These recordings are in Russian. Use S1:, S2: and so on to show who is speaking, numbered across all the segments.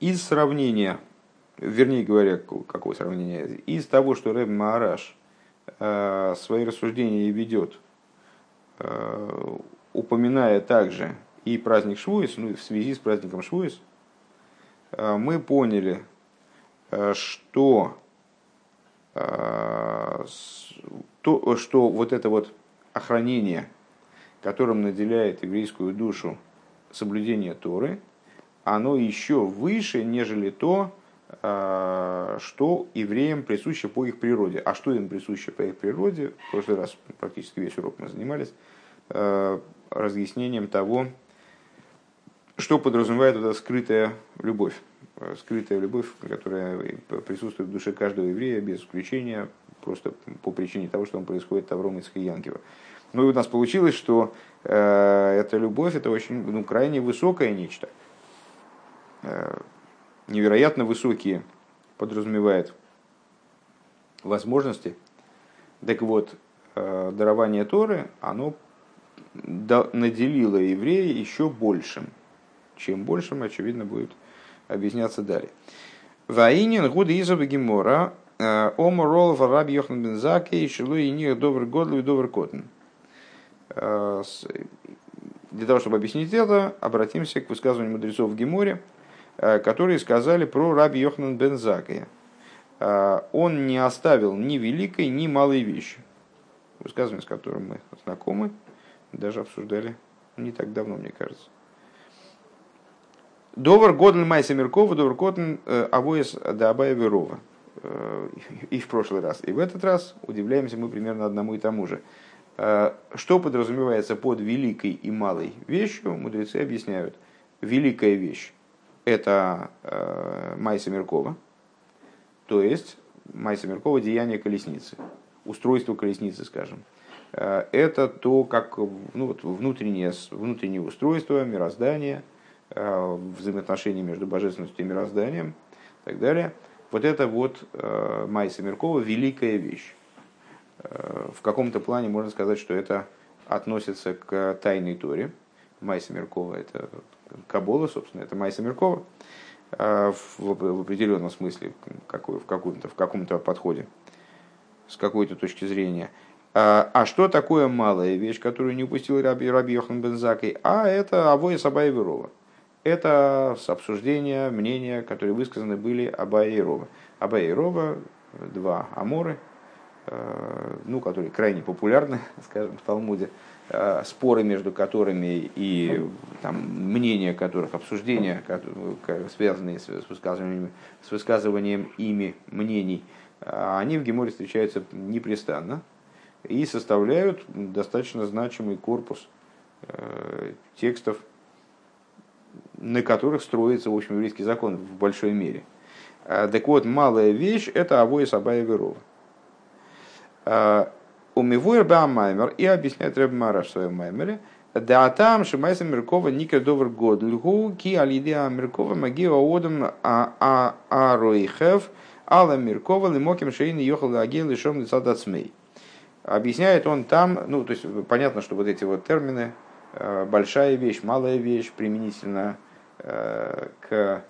S1: из сравнения, вернее говоря, какое сравнение, из того, что Рэб Маараш э, свои рассуждения ведет, э, упоминая также и праздник Швуис, ну, в связи с праздником Швуис, э, мы поняли, что, то, что вот это вот охранение, которым наделяет еврейскую душу соблюдение Торы, оно еще выше, нежели то, что евреям присуще по их природе. А что им присуще по их природе? В прошлый раз практически весь урок мы занимались разъяснением того, что подразумевает эта скрытая любовь. Скрытая любовь, которая присутствует в душе каждого еврея без исключения, просто по причине того, что он происходит от Аврома и Янкива. Ну и у нас получилось, что э, эта любовь это очень ну, крайне высокое нечто. Э, невероятно высокие подразумевает возможности. Так вот, э, дарование Торы, оно наделило еврея еще большим. Чем большим, очевидно, будет объясняться далее. Ваинин гуд изова гемора э, оморол раби йохан бензаки и шилу и них добр годлу и добр котн. Для того, чтобы объяснить это, обратимся к высказыванию мудрецов в Геморе, которые сказали про раби Йохнан бен Закия. Он не оставил ни великой, ни малой вещи. Высказывание, с которым мы знакомы, даже обсуждали не так давно, мне кажется. Довар Годль Майса Меркова, Довар Котн э, Авоес. Э, и в прошлый раз, и в этот раз удивляемся мы примерно одному и тому же. Э, что подразумевается под великой и малой вещью, мудрецы объясняют. Великая вещь – это Майса Меркова, то есть Майса Меркова – деяние колесницы, устройство колесницы, скажем – Э, это то, как ну, вот, внутреннее, внутреннее устройство, мироздание, э, взаимоотношения между божественностью и мирозданием и так далее. Вот это вот э, Майса Меркова великая вещь. В каком-то плане можно сказать, что это относится к тайной Торе. Майса Меркова – это Кабола, собственно, это Майса Меркова в определенном смысле, в каком-то, в каком-то подходе, с какой-то точки зрения – а, а что такое малая вещь, которую не упустил Раби, Раби Йохан Бензакой? А это Авоя Сабая Верова. Это обсуждения, мнения, которые высказаны были Абая и Рова. Абая и Рова, два аморы, э, ну, которые крайне популярны, скажем, в Талмуде, э, споры между которыми и там, мнения которых, обсуждения, связанные с высказыванием, с высказыванием ими мнений, э, они в Геморе встречаются непрестанно, и составляют достаточно значимый корпус э, текстов, на которых строится, в общем, еврейский закон в большой мере. Так вот, малая вещь – это авоя сабая верова. А, Умивуэр маймер и объясняет Рэб Мараш в своем маймере, да там Шимайса Меркова Ника Довер Год Льгу Ки Алидеа Меркова Магио Одам а, а Ароихев Алла Меркова Лимоким Шейни Йохал Агил Лишом Лицадацмей. Объясняет он там, ну, то есть понятно, что вот эти вот термины, э, большая вещь, малая вещь, применительно э, к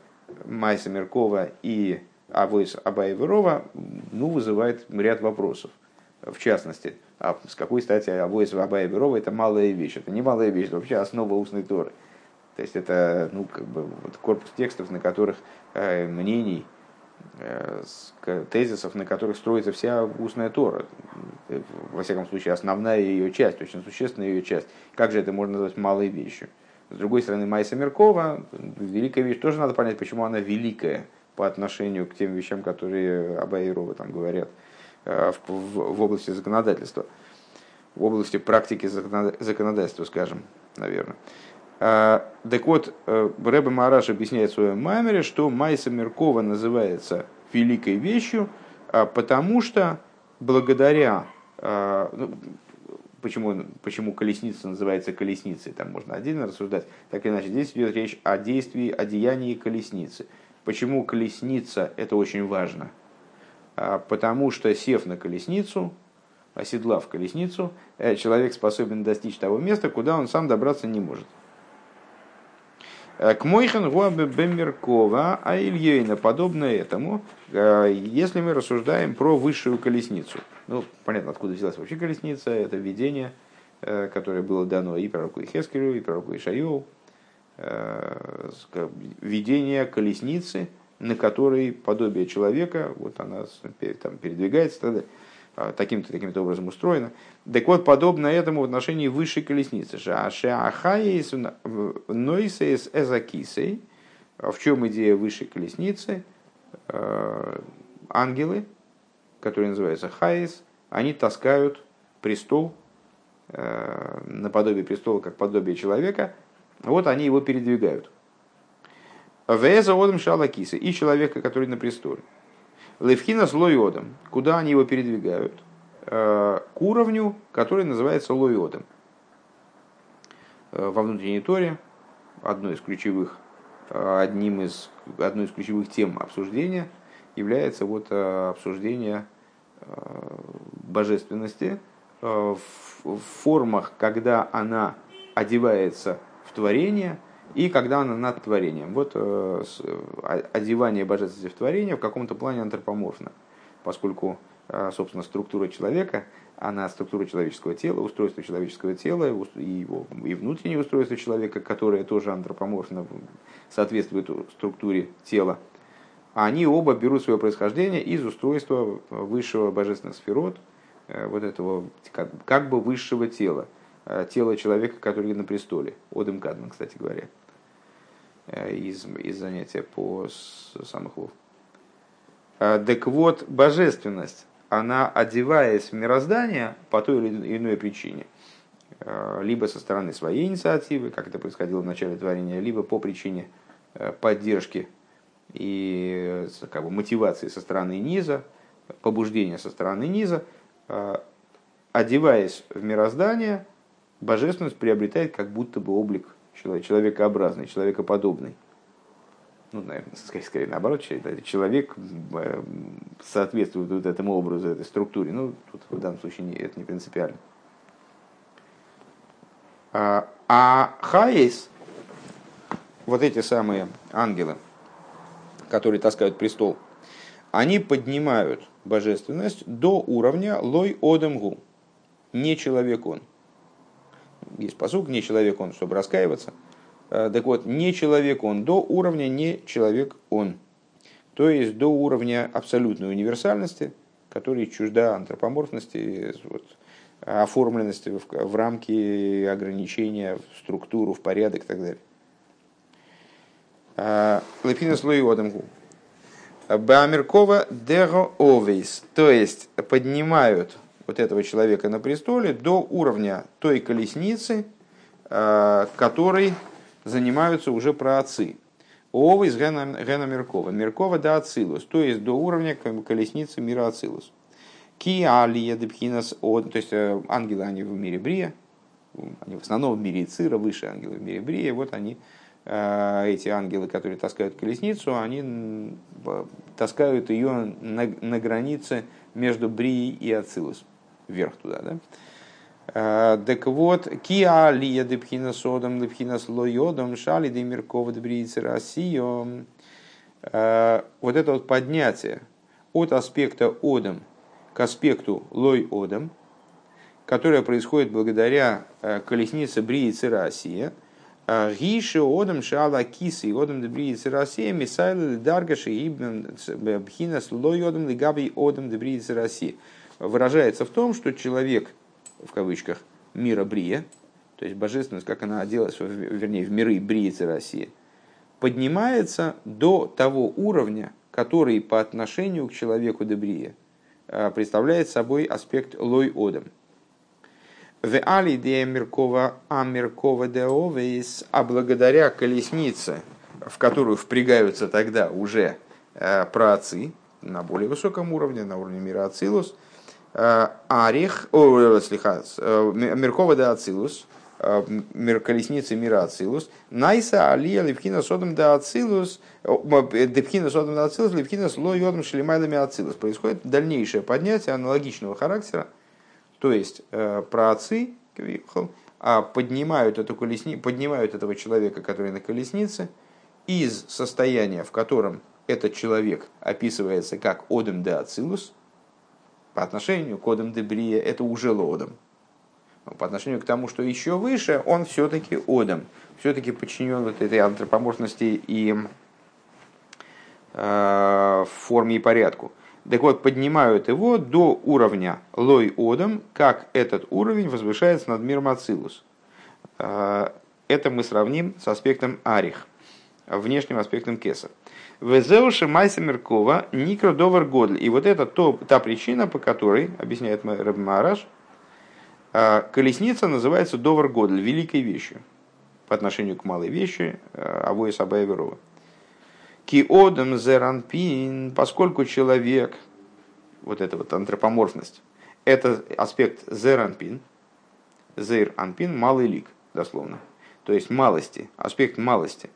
S1: Майса Меркова и Авойс Абаеверова, ну, вызывает ряд вопросов. В частности, а с какой стати Авойс Абаеверова это малая вещь? Это не малая вещь, это вообще основа устной торы. То есть это ну, как бы, вот корпус текстов, на которых э, мнений, Э, тезисов, на которых строится вся устная Тора. Во всяком случае, основная ее часть, очень существенная ее часть. Как же это можно назвать малой вещью? С другой стороны, Майса Меркова, великая вещь, тоже надо понять, почему она великая по отношению к тем вещам, которые Абайрова там говорят э, в, в, в области законодательства, в области практики законодательства, скажем, наверное. А, так вот, э, Рэбе Мараш объясняет в своем маймере, что Майса Меркова называется великой вещью, а, потому что благодаря... А, ну, почему, почему колесница называется колесницей, там можно отдельно рассуждать. Так или иначе, здесь идет речь о действии, о деянии колесницы. Почему колесница – это очень важно? Потому что, сев на колесницу, оседлав колесницу, э, человек способен достичь того места, куда он сам добраться не может. К Мойхан Гуабе Бемеркова, а Ильейна, подобно этому, если мы рассуждаем про высшую колесницу. Ну, понятно, откуда взялась вообще колесница, это видение, которое было дано и пророку Ихескелю, и пророку Ишайову, видение колесницы, на которой подобие человека, вот она там передвигается далее. А, таким-то таким образом устроено. Так вот, подобно этому в отношении высшей колесницы. Нойсейс эзакисей. В чем идея высшей колесницы? А, ангелы, которые называются хаис, они таскают престол, а, наподобие престола, как подобие человека, вот они его передвигают. Веза одам шалакиса и человека, который на престоле. Левхина с лойодом. Куда они его передвигают? Э, к уровню, который называется лойодом. Э, во внутренней торе одной из ключевых, э, одним из, одной из ключевых тем обсуждения является вот обсуждение божественности в формах, когда она одевается в творение – и когда она над творением. Вот э, одевание божественности в творение в каком-то плане антропоморфно, поскольку, э, собственно, структура человека, она структура человеческого тела, устройство человеческого тела и, его, и внутреннее устройство человека, которое тоже антропоморфно соответствует структуре тела, они оба берут свое происхождение из устройства высшего божественного сферот, э, вот этого как, как бы высшего тела, тела человека, который на престоле, Одем Кадман, кстати говоря. Э, из, из занятия по самых лов. А, так вот, божественность, она, одеваясь в мироздание по той или иной причине, э, либо со стороны своей инициативы, как это происходило в начале творения, либо по причине э, поддержки и как бы, мотивации со стороны низа, побуждения со стороны низа, одеваясь в мироздание, божественность приобретает как будто бы облик человекообразный, человекоподобный. Ну, наверное, скорее, скорее наоборот, человек э, соответствует вот этому образу, этой структуре. Ну, тут в данном случае это не принципиально. А, а Хаис, вот эти самые ангелы, которые таскают престол, они поднимают божественность до уровня лой одемгу. Не человек он есть посук, не человек он, чтобы раскаиваться. Э, так вот, не человек он, до уровня не человек он. То есть до уровня абсолютной универсальности, который чужда антропоморфности, вот, оформленности в, в рамки ограничения, в структуру, в порядок и так далее. Э, Лепина слой одамгу. Бамеркова дего овейс. То есть поднимают вот этого человека на престоле до уровня той колесницы, э, которой занимаются уже праотцы. Ова из Гена Меркова. Меркова да Ацилус, то есть до уровня колесницы мира Ацилус. Ки алия депхинас то есть э, ангелы они в мире Брия, они в основном в мире Цира, выше ангелы в мире Брия, вот они, э, эти ангелы, которые таскают колесницу, они таскают ее на, на границе между Брией и Ацилус вверх туда, да? Так вот, киа лия депхина содом, депхина слоёдом, шали демиркова дебриицы Россию. А, вот это вот поднятие от аспекта одом к аспекту лой одом, которое происходит благодаря а, колеснице Бриицы Россия, Гиши одам шала кисы одам дебриицы Россия, мисайлы даргаши ибн бхинас лой одам лигаби одам дебриицы Россия выражается в том, что человек, в кавычках, мира Брия, то есть божественность, как она оделась, вернее, в миры Бриицы России, поднимается до того уровня, который по отношению к человеку Дебрия а, представляет собой аспект лой одам. В али де Меркова Амеркова де Овейс, а благодаря колеснице, в которую впрягаются тогда уже а, праотцы на более высоком уровне, на уровне мира Ацилус – Арих, о, слиха, э, Меркова да Ацилус, э, колесницы мира Ацилус, Найса Алия Левхина Содом да Ацилус, Депхина Содом да Ацилус, Левхина Сло Йодом Шлемайлами Ацилус. Происходит дальнейшее поднятие аналогичного характера, то есть про отцы, а поднимают, эту колесни... поднимают этого человека, который на колеснице, из состояния, в котором этот человек описывается как Одем де Ацилус, по отношению к Одем де Брия, это уже Лодом. По отношению к тому, что еще выше, он все-таки Одем, все-таки подчинен вот этой антропоморфности и э, форме и порядку. Так вот, поднимают его до уровня лой одам, как этот уровень возвышается над миром Ацилус. Э, это мы сравним с аспектом Арих, внешним аспектом Кеса. Везеуши Майса Меркова Никро Довар Годль. И вот это то, та причина, по которой, объясняет Рэб Маараш, э, колесница называется Довар Годль, великой вещью, по отношению к малой вещи, э, Авоя Сабая Верова. Киодам зеранпин, поскольку человек, вот эта вот антропоморфность, это аспект зеранпин, зейр анпин, малый лик, дословно. То есть малости, аспект малости.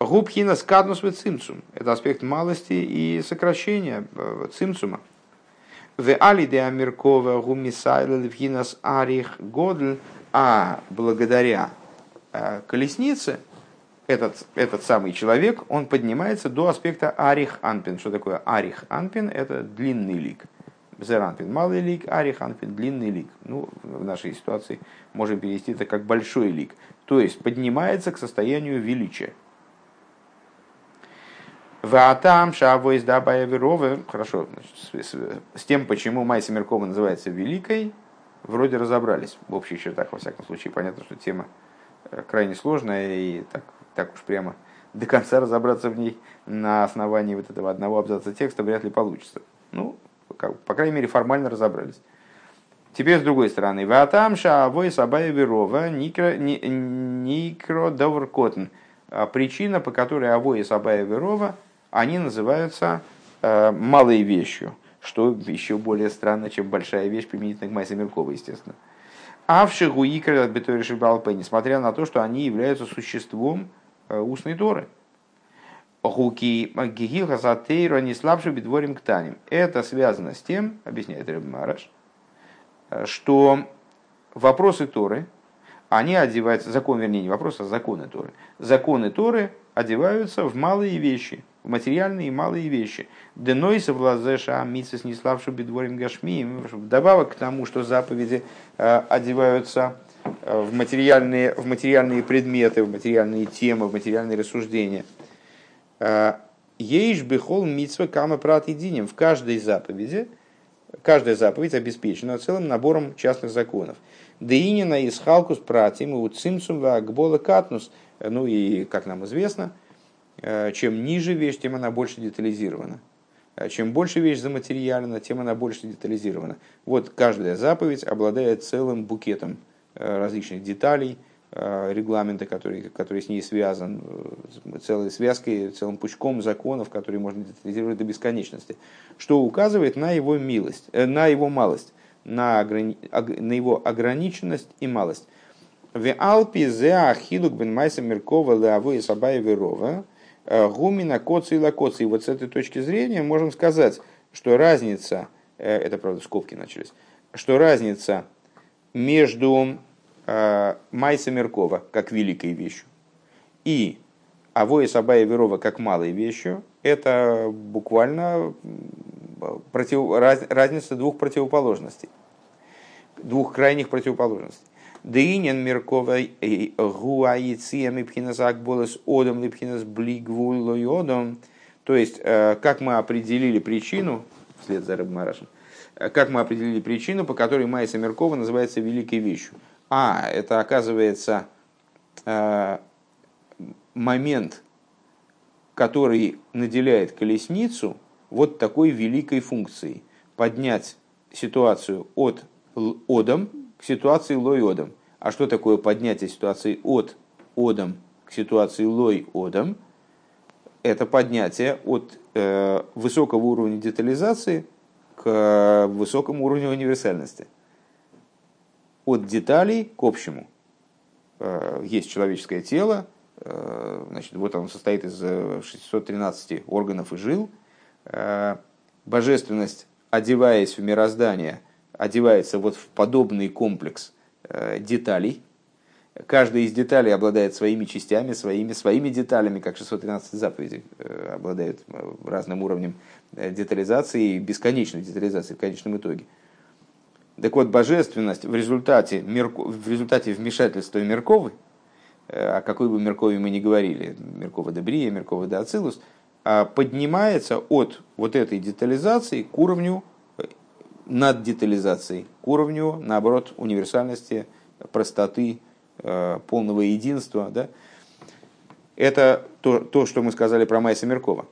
S1: Губхина скаднус в цимцум. Это аспект малости и сокращения э, цимцума. В али де амиркова гумисайла левхинас арих годль. А благодаря э, колеснице, этот, этот самый человек, он поднимается до аспекта арих анпин. Что такое арих анпин? Это длинный лик. Зеранпин малый лик, арих анпин длинный лик. Ну, в нашей ситуации можем перевести это как большой лик. То есть поднимается к состоянию величия. Ваатам шавой сдабая веровы. Хорошо, значит, с, с тем, почему Майса Меркова называется великой, вроде разобрались. В общих чертах, во всяком случае, понятно, что тема э, крайне сложная и так так уж прямо до конца разобраться в ней на основании вот этого одного абзаца текста вряд ли получится. Ну, как, по крайней мере, формально разобрались. Теперь с другой стороны. Ватам шаавой сабая верова никро, никро довркотн. А причина, по которой авой и сабая верова, они называются э, малой вещью. Что еще более странно, чем большая вещь применительно к Майсе Меркова, естественно. А в Шигуикре от несмотря на то, что они являются существом, Э, устной Торы. Хуки Гигил Хасатейра не слабше бедворим ктаним. Это связано с тем, объясняет Реб Мараш, э, что вопросы Торы, они одеваются, закон, вернее, не вопросы, а законы Торы. Законы Торы одеваются в малые вещи, в материальные и малые вещи. Денойса влазеша митсис не славшу бедворим гашмием. Вдобавок к тому, что заповеди э, одеваются в материальные, в материальные предметы, в материальные темы, в материальные рассуждения. А, Ейш бехол митсва кама прат единим. В каждой заповеди, каждая заповедь обеспечена целым набором частных законов. Деинина из халкус пратим и уцимсум акбола катнус. Ну и, как нам известно, э, чем ниже вещь, тем она больше детализирована. А чем больше вещь заматериальна, тем она больше детализирована. Вот каждая заповедь обладает целым букетом Э, различных деталей э, регламента, который, который с ней связан, э, целой связкой, целым пучком законов, которые можно детализировать до бесконечности, что указывает на его милость, на его малость, на, ограни, на его ограниченность и малость. В Алпи зе ахилук бен майса Меркова леаву и сабая верова гумина коци и лакоци. И вот с этой точки зрения можем сказать, что разница, это правда скобки начались, что разница между э, Майса Меркова как великой вещью и Авоя Сабая Верова как малой вещью, это буквально против, раз, разница двух противоположностей, двух крайних противоположностей. Дынин Меркова гуаиция мипхинас акболес одом липхинас блигвулой одом. То есть, э, как мы определили причину, вслед за Рыбмарашем, Э, как мы определили причину, по которой Майса Меркова называется великой вещью. А, это оказывается э, момент, который наделяет колесницу вот такой великой функцией. Поднять ситуацию от одом ситуации лой-одом. А что такое поднятие ситуации от одом к ситуации лой-одом? Это поднятие от э, высокого уровня детализации к э, высокому уровню универсальности. От деталей к общему. Э, есть человеческое тело, э, значит, вот оно состоит из 613 органов и жил. Божественность, одеваясь в мироздание, одевается вот в подобный комплекс деталей. Каждая из деталей обладает своими частями, своими, своими деталями, как 613 заповедей обладают разным уровнем детализации и бесконечной детализации в конечном итоге. Так вот, божественность в результате, в результате вмешательства Мерковы, о какой бы Меркове мы ни говорили, Меркова де Брия, Меркова де Ацилус, поднимается от вот этой детализации к уровню над детализацией, к уровню, наоборот, универсальности, простоты, э, полного единства. Да? Это то, то, что мы сказали про Майса Меркова.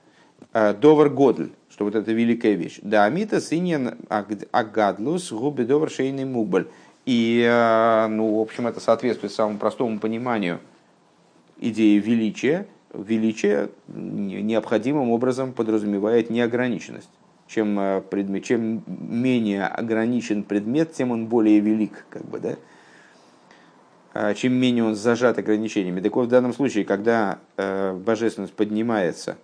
S1: Э, Довар Годль, что вот это великая вещь. Да, Амита синьян агадлус губи довар шейный мубль. И, э, ну, в общем, это соответствует самому простому пониманию идеи величия. Величие необходимым образом подразумевает неограниченность чем, э, предмет, чем менее ограничен предмет, тем он более велик. Как бы, да? А чем менее он зажат ограничениями. Так вот, в данном случае, когда э, божественность поднимается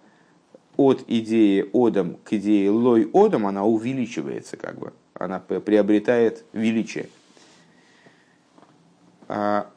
S1: от идеи одом к идее лой одом, она увеличивается, как бы, она приобретает величие.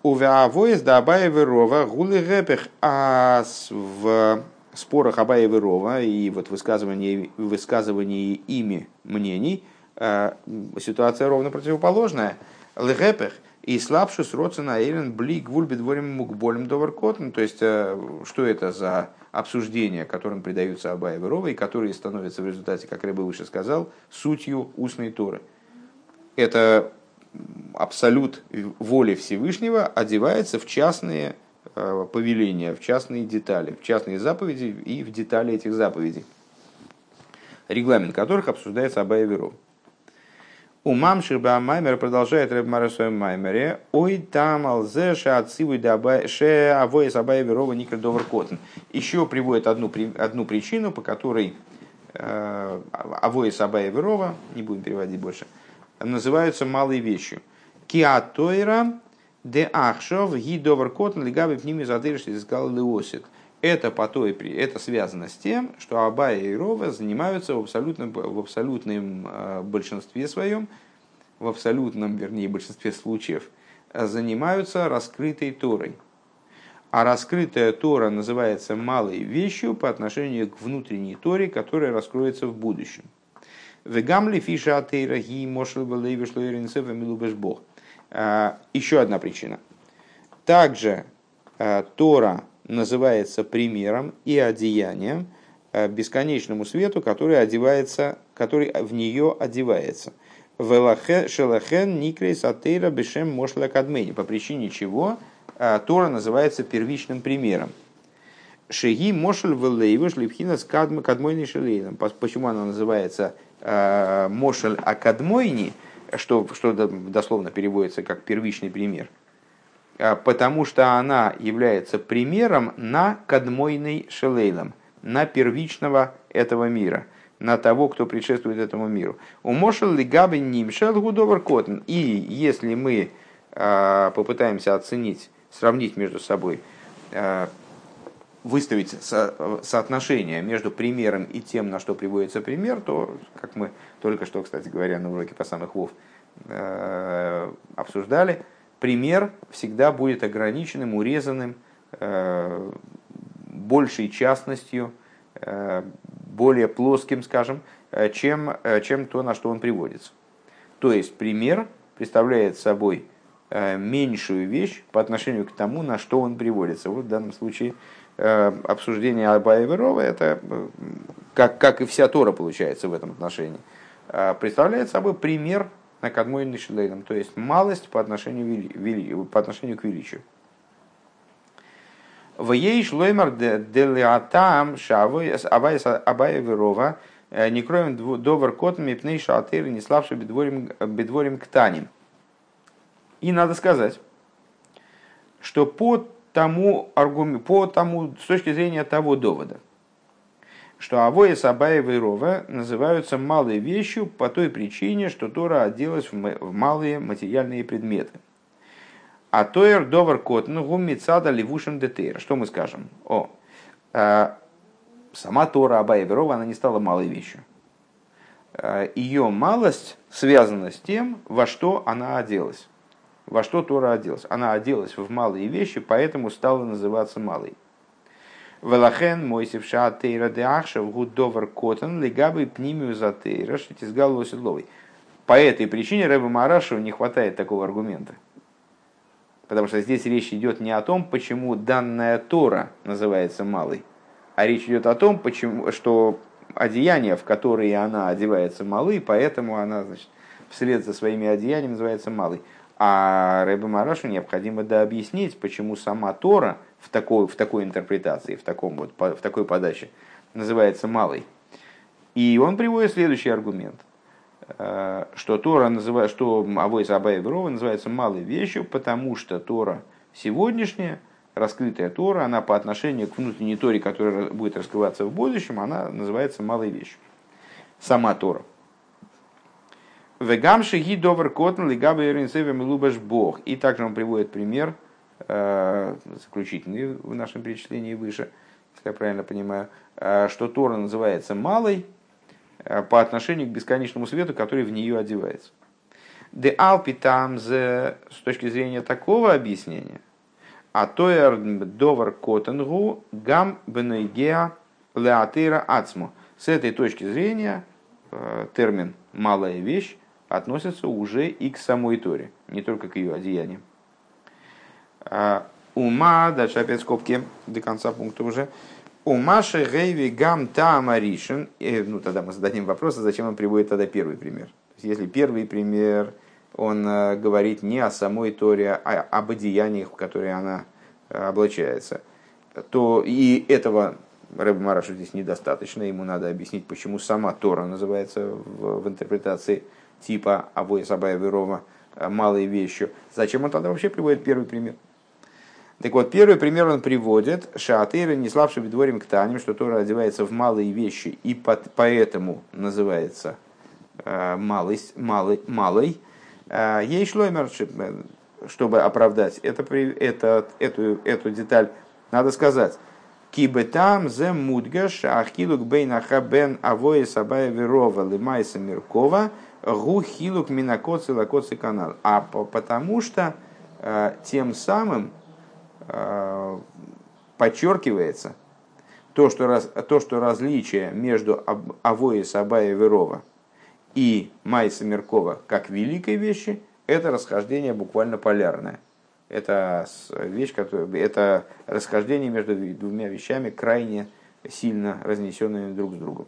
S1: Увеавоис да Абаева гулы гепех, а в спорах Абаева Рова и вот высказывании, высказывании ими мнений э, ситуация ровно противоположная. Легепех и слабший сроца на Эйлен бли гвуль бедворим мукболем доверкотн. То есть, э, что это за обсуждения, которым придаются Абаева Рова и которые становятся в результате, как Рэбе выше сказал, сутью устной Торы. Это абсолют воли Всевышнего одевается в частные повеления, в частные детали, в частные заповеди и в детали этих заповедей, регламент которых обсуждается Абая Веров. У мамшир Маймер продолжает Рэб Мара в своем Маймере. Ой, там алзе шаацивуй ше авоес Абая Верова никр довар котен. Еще приводит одну, одну причину, по которой э, авоес Абая Верова, не будем переводить больше, называются малой вещью. Киатойра Де ахшов гидовар котн лигаби пними задырш искал леосит. Это по той, это связано с тем, что Абая и Рова занимаются в абсолютном, в абсолютном э, большинстве своем, в абсолютном, вернее, большинстве случаев, занимаются раскрытой Торой. А раскрытая Тора называется малой вещью по отношению к внутренней Торе, которая раскроется в будущем. Вегамли фиша атеира ги мошел Бог. А, еще одна причина. Также а, Тора называется примером и одеянием а, бесконечному свету, который, одевается, который в нее одевается. Шелахен никрейс атеира бешем мошла кадмени. По причине чего Тора называется первичным примером. Шеги мошель велейвыш липхинас кадмойни шелейном. Почему она называется мошель акадмойни? Что, что дословно переводится как первичный пример, а, потому что она является примером на кадмойный шелейлом, на первичного этого мира, на того, кто предшествует этому миру. У Мошел Лигаби Нимшел Гудовар Котн. И если мы а, попытаемся оценить, сравнить между собой а, выставить со, соотношение между примером и тем, на что приводится пример, то, как мы только что, кстати говоря, на уроке по самых вов э, обсуждали, пример всегда будет ограниченным, урезанным, э, большей частностью, э, более плоским, скажем, э, чем, чем то, на что он приводится. То есть пример представляет собой меньшую вещь по отношению к тому, на что он приводится. Вот в данном случае обсуждение Абая Верова, это э, как, как и вся Тора получается в этом отношении, э, представляет собой пример на Кадмой Нишлейном, то есть малость по отношению, вели, по отношению к величию. В ей шлоймар делиатам Абая Верова не кроем довар котом и пней шатыр, не славший бедворим к таним. И надо сказать, что под тому, по тому, с точки зрения того довода, что Авоя Сабаева и Рова называются малой вещью по той причине, что Тора оделась в малые материальные предметы. А Тоер Довар Котн Гуммицада Левушин Детейр. Что мы скажем? О, э, сама Тора Абаева и Рова, она не стала малой вещью. Э, Ее малость связана с тем, во что она оделась во что Тора оделась. Она оделась в малые вещи, поэтому стала называться малой. Велахен Мойсев Шаатейра Деахшев Гудовар Котан Легабы Пнимию Затейра Шитизгал Лоседловой. По этой причине Рэбе Марашеву не хватает такого аргумента. Потому что здесь речь идет не о том, почему данная Тора называется малой, а речь идет о том, почему, что одеяния, в которые она одевается малы, поэтому она значит, вслед за своими одеяниями называется малой. А Рэбе Марашу необходимо да объяснить, почему сама Тора в такой, в такой интерпретации, в, таком вот, в такой подаче называется малой. И он приводит следующий аргумент, э, что Тора называет, что Авойс Абай называется малой вещью, потому что Тора сегодняшняя, раскрытая Тора, она по отношению к внутренней Торе, которая будет раскрываться в будущем, она называется малой вещью. Сама Тора. Вегамши ги довер котн лигаба иринсевем лубаш бог. И также он приводит пример, э, заключительный в нашем перечислении выше, если я правильно понимаю, э, что Тора называется малой э, по отношению к бесконечному свету, который в нее одевается. Де алпи там с точки зрения такого объяснения, а тоер довар котенгу гам бенегеа леатера ацму. С этой точки зрения термин «малая вещь» относятся уже и к самой Торе, не только к ее одеяниям. А, ума, дальше опять скобки до конца пункта уже. Ума шегейви гам таамаришин. Ну, тогда мы зададим вопрос, а зачем он приводит тогда первый пример. То есть, если первый пример, он э, говорит не о самой Торе, а об одеяниях, в которые она э, облачается, то и этого Рэб Марашу здесь недостаточно, ему надо объяснить, почему сама Тора называется в, в интерпретации типа Авоя Сабая Верова э, малой вещью, зачем он тогда вообще приводит первый пример? Так вот, первый пример он приводит, Шаатыра, не славший дворем к Таним, что Тора одевается в малые вещи и под, поэтому называется э, малый, малый, малой. Э, ей шлоймер, э, чтобы оправдать это, это, эту, эту деталь, надо сказать, Кибетам зе мудгаш ахилук бейнаха бен авоя сабая верова лимайса миркова – Гу хилук минакоци лакоци канал. А потому что э, тем самым э, подчеркивается то, что, раз, то, что различие между Авои Сабая Верова и Майса Меркова как великой вещи, это расхождение буквально полярное. Это вещь, которая, это расхождение между двумя вещами крайне сильно разнесенными друг с другом.